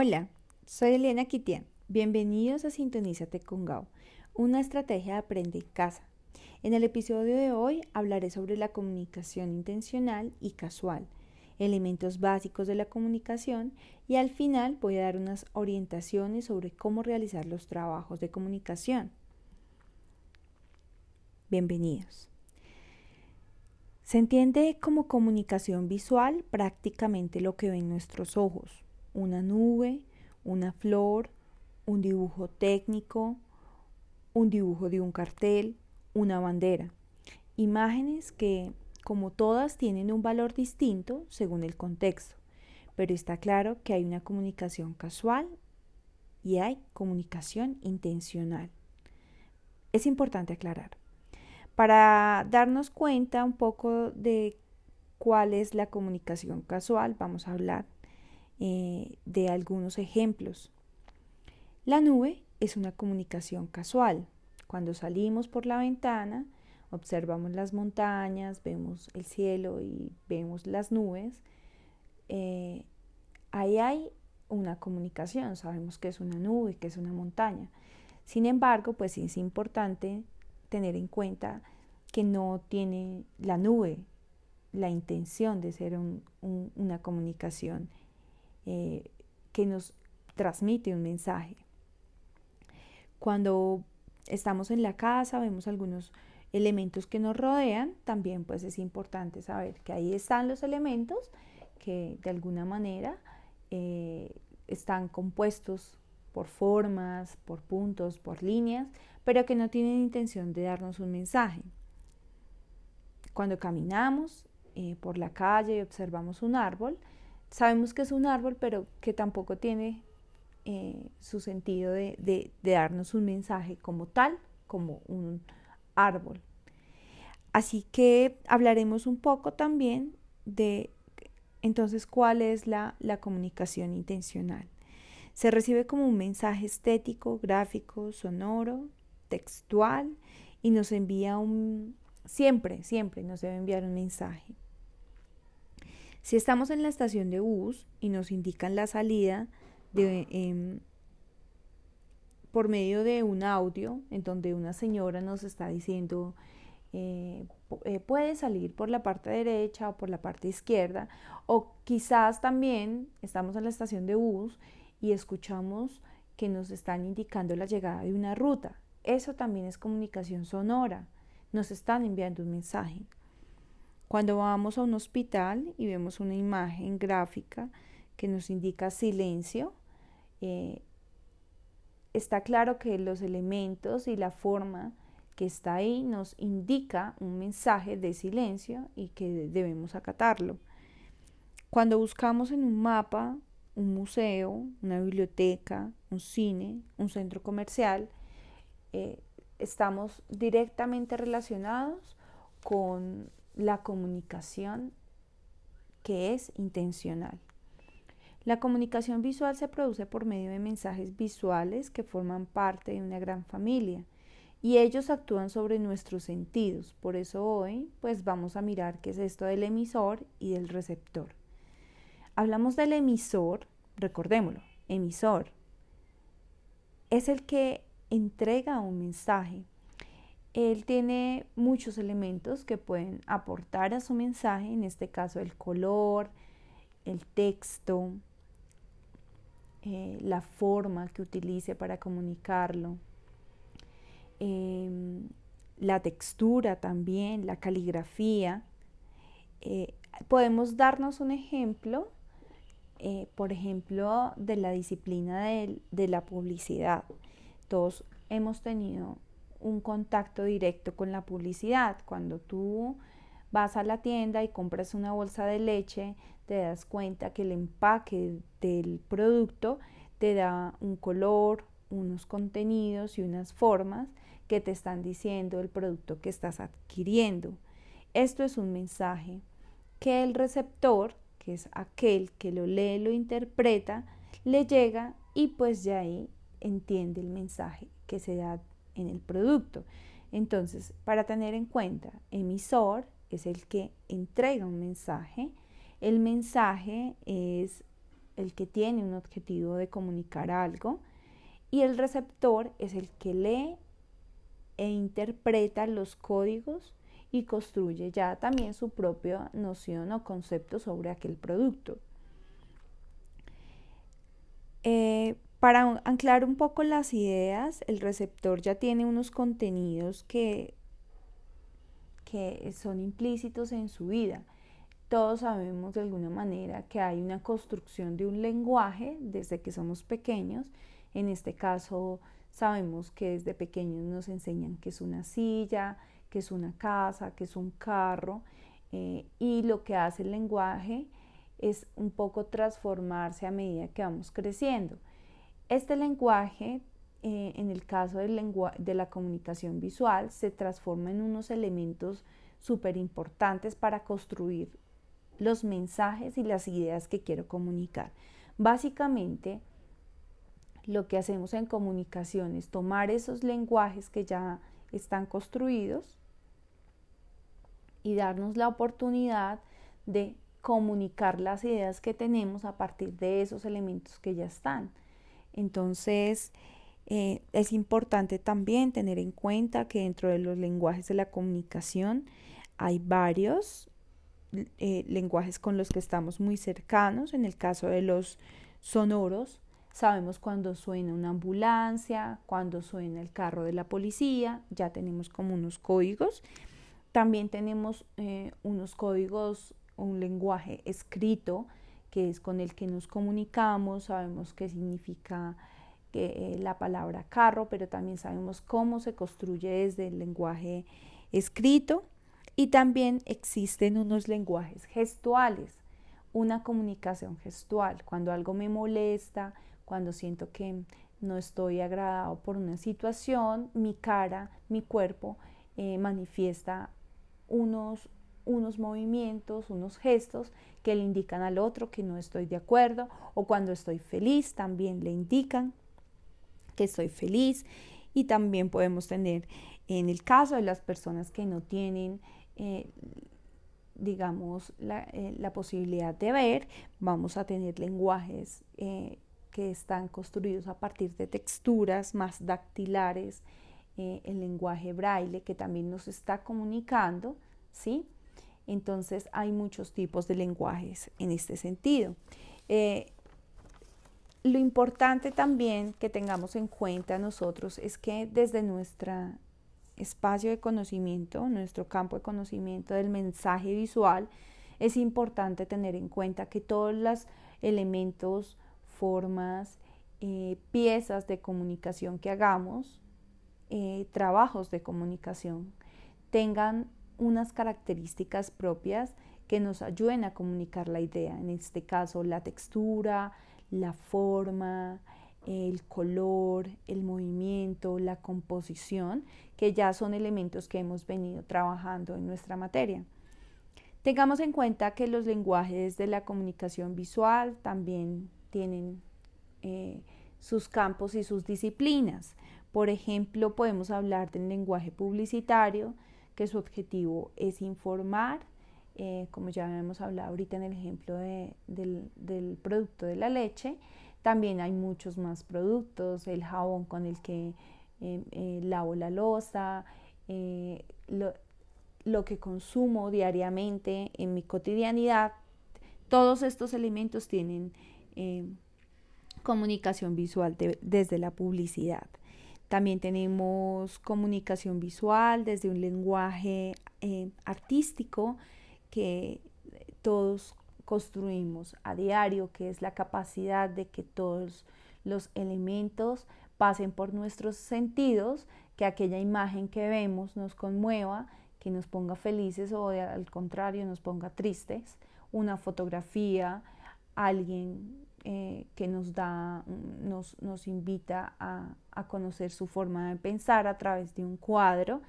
Hola, soy Elena Kitian. Bienvenidos a Sintonízate con Gao, una estrategia de aprende en casa. En el episodio de hoy hablaré sobre la comunicación intencional y casual, elementos básicos de la comunicación y al final voy a dar unas orientaciones sobre cómo realizar los trabajos de comunicación. Bienvenidos. Se entiende como comunicación visual prácticamente lo que ven nuestros ojos, una nube, una flor, un dibujo técnico, un dibujo de un cartel, una bandera. Imágenes que, como todas, tienen un valor distinto según el contexto, pero está claro que hay una comunicación casual y hay comunicación intencional. Es importante aclarar. Para darnos cuenta un poco de cuál es la comunicación casual, vamos a hablar eh, de algunos ejemplos. La nube es una comunicación casual. Cuando salimos por la ventana, observamos las montañas, vemos el cielo y vemos las nubes. Eh, ahí hay una comunicación, sabemos que es una nube, que es una montaña. Sin embargo, pues es importante tener en cuenta que no tiene la nube la intención de ser una comunicación eh, que nos transmite un mensaje. Cuando estamos en la casa, vemos algunos elementos que nos rodean, también pues es importante saber que ahí están los elementos que de alguna manera eh, están compuestos por formas, por puntos, por líneas, pero que no tienen intención de darnos un mensaje. Cuando caminamos eh, por la calle y observamos un árbol, sabemos que es un árbol, pero que tampoco tiene eh, su sentido de, darnos un mensaje como tal, como un árbol. Así que hablaremos un poco también de entonces cuál es la, la comunicación intencional. Se recibe como un mensaje estético, gráfico, sonoro, textual y nos envía un, siempre, siempre nos debe enviar un mensaje. Si estamos en la estación de bus y nos indican la salida em, por medio de un audio en donde una señora nos está diciendo eh, eh, puede salir por la parte derecha o por la parte izquierda o quizás también estamos en la estación de bus y escuchamos que nos están indicando la llegada de una ruta. Eso también es comunicación sonora. Nos están enviando un mensaje. Cuando vamos a un hospital y vemos una imagen gráfica que nos indica silencio, eh, está claro que los elementos y la forma que está ahí nos indica un mensaje de silencio y que debemos acatarlo. Cuando buscamos en un mapa un museo, una biblioteca, un cine, un centro comercial, eh, estamos directamente relacionados con la comunicación que es intencional. La comunicación visual se produce por medio de mensajes visuales que forman parte de una gran familia y ellos actúan sobre nuestros sentidos. Por eso hoy pues vamos a mirar qué es esto del emisor y del receptor. Hablamos del emisor, recordémoslo, emisor. Es el que entrega un mensaje él tiene muchos elementos que pueden aportar a su mensaje, en este caso el color, el texto, eh, la forma que utilice para comunicarlo, em, la textura también, la caligrafía. Eh, podemos darnos un ejemplo, eh, por ejemplo, de la disciplina de la publicidad. Todos hemos tenido un contacto directo con la publicidad. Cuando tú vas a la tienda y compras una bolsa de leche, te das cuenta que el empaque del producto te da un color, unos contenidos y unas formas que te están diciendo el producto que estás adquiriendo. Esto es un mensaje que el receptor, que es aquel que lo lee, lo interpreta, le llega y pues ya ahí entiende el mensaje que se da en el producto. Entonces, para tener en cuenta, emisor es el que entrega un mensaje. El mensaje es el que tiene un objetivo de comunicar algo y el receptor es el que lee e interpreta los códigos y construye ya también su propia noción o concepto sobre aquel producto. Eh, para anclar un poco las ideas, el receptor ya tiene unos contenidos que, que son implícitos en su vida. Todos sabemos de alguna manera que hay una construcción de un lenguaje desde que somos pequeños. En este caso, sabemos que desde pequeños nos enseñan que es una silla, que es una casa, que es un carro. Eh, y lo que hace el lenguaje es un poco transformarse a medida que vamos creciendo. Este lenguaje, eh, en el caso de la comunicación visual, se transforma en unos elementos súper importantes para construir los mensajes y las ideas que quiero comunicar. Básicamente, lo que hacemos en comunicación es tomar esos lenguajes que ya están construidos y darnos la oportunidad de comunicar las ideas que tenemos a partir de esos elementos que ya están. Entonces, eh, es importante también tener en cuenta que dentro de los lenguajes de la comunicación hay varios eh, lenguajes con los que estamos muy cercanos. En el caso de los sonoros, sabemos cuando suena una ambulancia, cuando suena el carro de la policía, ya tenemos como unos códigos. También tenemos eh, unos códigos, un lenguaje escrito, que es con el que nos comunicamos, sabemos qué significa eh, la palabra carro, pero también sabemos cómo se construye desde el lenguaje escrito. Y también existen unos lenguajes gestuales, una comunicación gestual. Cuando algo me molesta, cuando siento que no estoy agradado por una situación, mi cara, mi cuerpo eh, manifiesta unos, unos movimientos, unos gestos que le indican al otro que no estoy de acuerdo o cuando estoy feliz también le indican que estoy feliz y también podemos tener en el caso de las personas que no tienen eh, digamos, eh, la, posibilidad de ver, vamos a tener lenguajes eh, que están construidos a partir de texturas más dactilares, el lenguaje braille que también nos está comunicando, ¿sí? Entonces hay muchos tipos de lenguajes en este sentido. lo importante también que tengamos en cuenta nosotros es que desde nuestra espacio de conocimiento, nuestro campo de conocimiento del mensaje visual, es importante tener en cuenta que todos los elementos, formas, eh, piezas de comunicación que hagamos, eh, trabajos de comunicación, tengan unas características propias que nos ayuden a comunicar la idea. En este caso, la textura, la forma, el color, el movimiento, la composición, que ya son elementos que hemos venido trabajando en nuestra materia. Tengamos en cuenta que los lenguajes de la comunicación visual también tienen eh, sus campos y sus disciplinas. Por ejemplo, podemos hablar del lenguaje publicitario, que su objetivo es informar, eh, como ya hemos hablado ahorita en el ejemplo del producto de la leche, también hay muchos más productos, el jabón con el que eh, eh, lavo la losa, eh, lo, que consumo diariamente en mi cotidianidad. Todos estos elementos tienen comunicación visual desde la publicidad. También tenemos comunicación visual desde un lenguaje artístico que todos construimos a diario, que es la capacidad de que todos los elementos pasen por nuestros sentidos, que aquella imagen que vemos nos conmueva, que nos ponga felices o al contrario nos ponga tristes, una fotografía, alguien eh, que nos da, nos, nos invita a, a conocer su forma de pensar a través de un cuadro.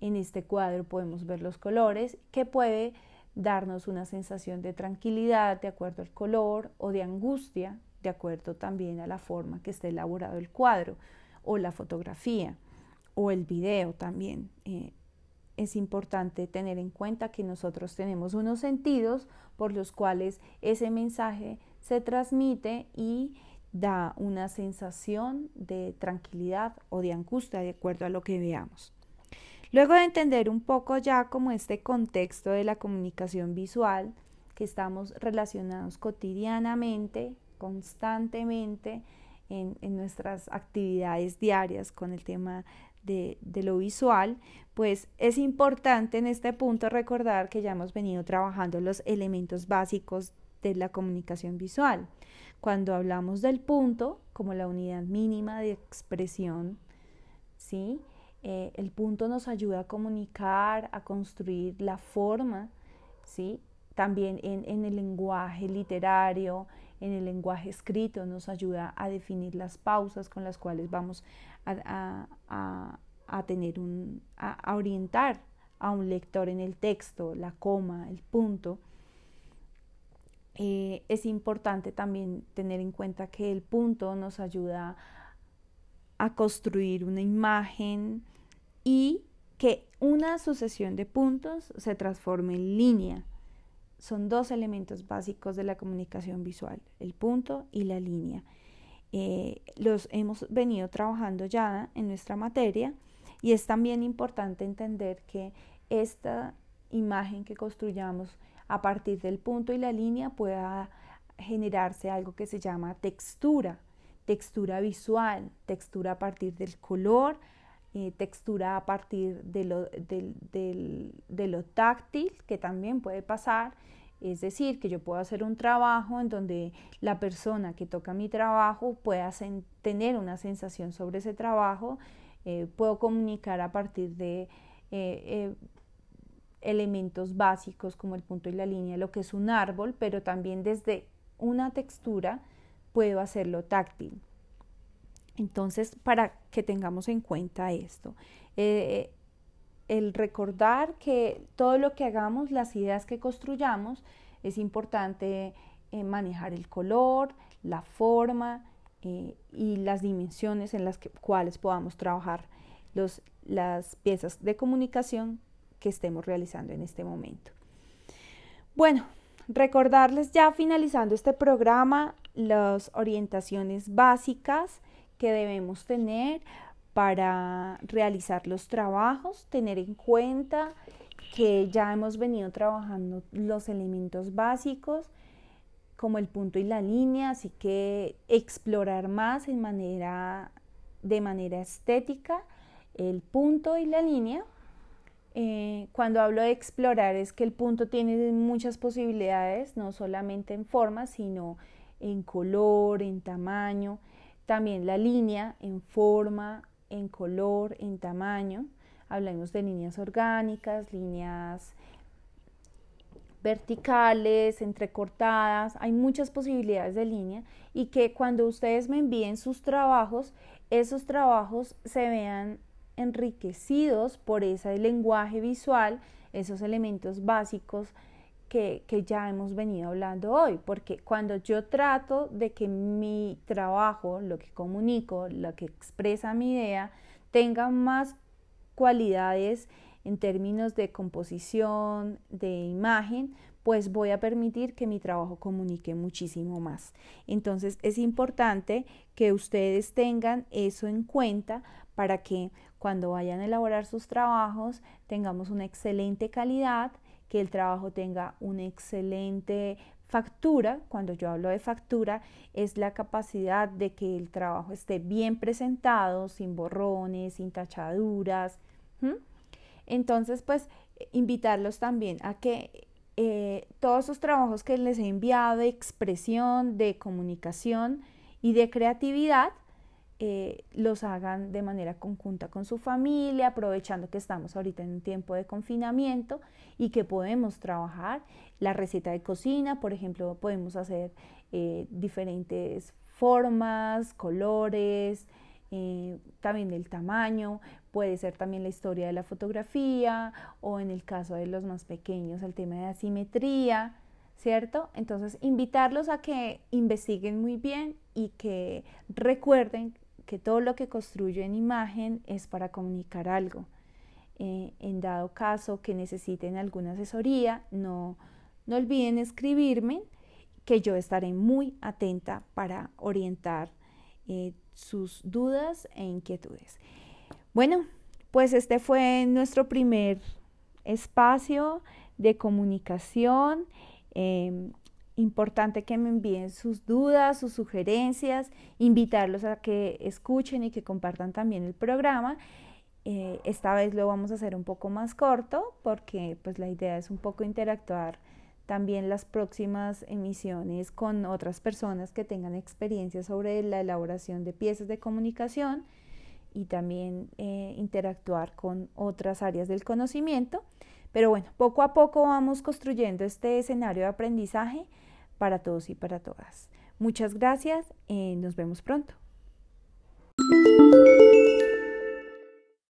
En este cuadro podemos ver los colores que puede darnos una sensación de tranquilidad de acuerdo al color o de angustia de acuerdo también a la forma que esté elaborado el cuadro o la fotografía o el video también. Eh, es importante tener en cuenta que nosotros tenemos unos sentidos por los cuales ese mensaje se transmite y da una sensación de tranquilidad o de angustia de acuerdo a lo que veamos. Luego de entender un poco ya como este contexto de la comunicación visual, que estamos relacionados cotidianamente, constantemente en, nuestras actividades diarias con el tema de, de, lo visual, pues es importante en este punto recordar que ya hemos venido trabajando los elementos básicos de la comunicación visual. Cuando hablamos del punto como la unidad mínima de expresión, ¿sí? Eh, el punto nos ayuda a comunicar, a construir la forma, ¿sí? También en, el lenguaje literario, en el lenguaje escrito, nos ayuda a definir las pausas con las cuales vamos a, tener un, a orientar a un lector en el texto, la coma, el punto. Eh, es importante también tener en cuenta que el punto nos ayuda a construir una imagen y que una sucesión de puntos se transforme en línea. Son dos elementos básicos de la comunicación visual, el punto y la línea. Eh, los hemos venido trabajando ya en nuestra materia y es también importante entender que esta imagen que construyamos a partir del punto y la línea pueda generarse algo que se llama textura, textura visual, textura a partir del color, eh, textura a partir de lo, táctil, que también puede pasar. Es decir, que yo puedo hacer un trabajo en donde la persona que toca mi trabajo pueda tener una sensación sobre ese trabajo. Eh, puedo comunicar a partir de eh, elementos básicos como el punto y la línea, lo que es un árbol, pero también desde una textura puedo hacerlo táctil. Entonces, para que tengamos en cuenta esto, eh, el recordar que todo lo que hagamos, las ideas que construyamos, es importante eh, manejar el color, la forma eh, y las dimensiones en las cuales podamos trabajar las piezas de comunicación que estemos realizando en este momento. Bueno, recordarles ya finalizando este programa las orientaciones básicas que debemos tener para realizar los trabajos, tener en cuenta que ya hemos venido trabajando los elementos básicos como el punto y la línea, así que explorar más en manera, de manera estética el punto y la línea eh, cuando hablo de explorar es que el punto tiene muchas posibilidades, no solamente en forma, sino en color, en tamaño, también la línea en forma, en color, en tamaño. Hablamos de líneas orgánicas, líneas verticales, entrecortadas, hay muchas posibilidades de línea y que cuando ustedes me envíen sus trabajos, esos trabajos se vean enriquecidos por ese lenguaje visual, esos elementos básicos que, ya hemos venido hablando hoy, porque cuando yo trato de que mi trabajo, lo que comunico, lo que expresa mi idea, tenga más cualidades en términos de composición, de imagen, pues voy a permitir que mi trabajo comunique muchísimo más. Entonces es importante que ustedes tengan eso en cuenta para que cuando vayan a elaborar sus trabajos tengamos una excelente calidad, que el trabajo tenga una excelente factura. Cuando yo hablo de factura es la capacidad de que el trabajo esté bien presentado, sin borrones, sin tachaduras. Entonces, pues invitarlos también a que eh, todos esos trabajos que les he enviado de expresión, de comunicación y de creatividad, eh, los hagan de manera conjunta con su familia, aprovechando que estamos ahorita en un tiempo de confinamiento y que podemos trabajar la receta de cocina, por ejemplo, podemos hacer eh, diferentes formas, colores, eh, también el tamaño, puede ser también la historia de la fotografía o en el caso de los más pequeños el tema de asimetría, ¿cierto? Entonces, invitarlos a que investiguen muy bien y que recuerden que todo lo que construyo en imagen es para comunicar algo. Eh, en dado caso que necesiten alguna asesoría, no, no olviden escribirme que yo estaré muy atenta para orientar eh, sus dudas e inquietudes. Bueno, pues este fue nuestro primer espacio de comunicación. Em, importante que me envíen sus dudas, sus sugerencias, invitarlos a que escuchen y que compartan también el programa. Eh, esta vez lo vamos a hacer un poco más corto porque pues la idea es un poco interactuar también las próximas emisiones con otras personas que tengan experiencia sobre la elaboración de piezas de comunicación y también eh, interactuar con otras áreas del conocimiento. Pero bueno, poco a poco vamos construyendo este escenario de aprendizaje para todos y para todas. Muchas gracias, y nos vemos pronto.